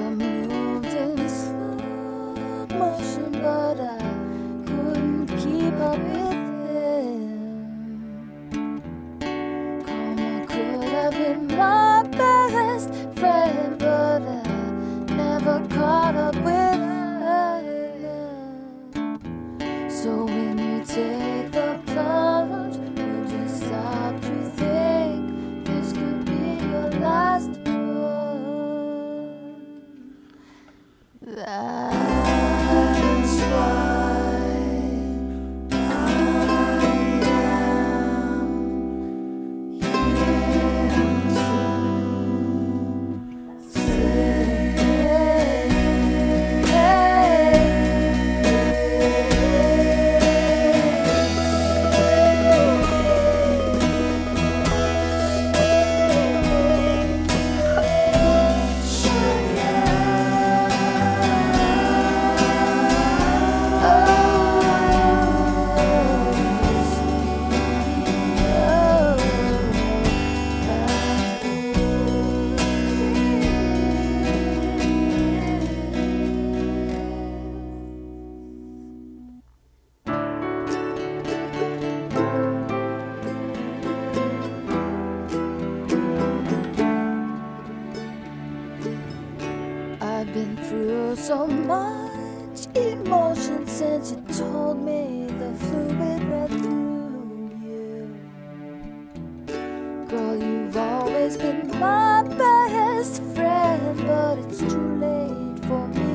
I moved in slow motion, but I couldn't keep up with him. Karma could have been my best friend, but I never caught up with. That's so much emotion since you told me the fluid ran through you. Girl, you've always been my best friend, but it's too late for me.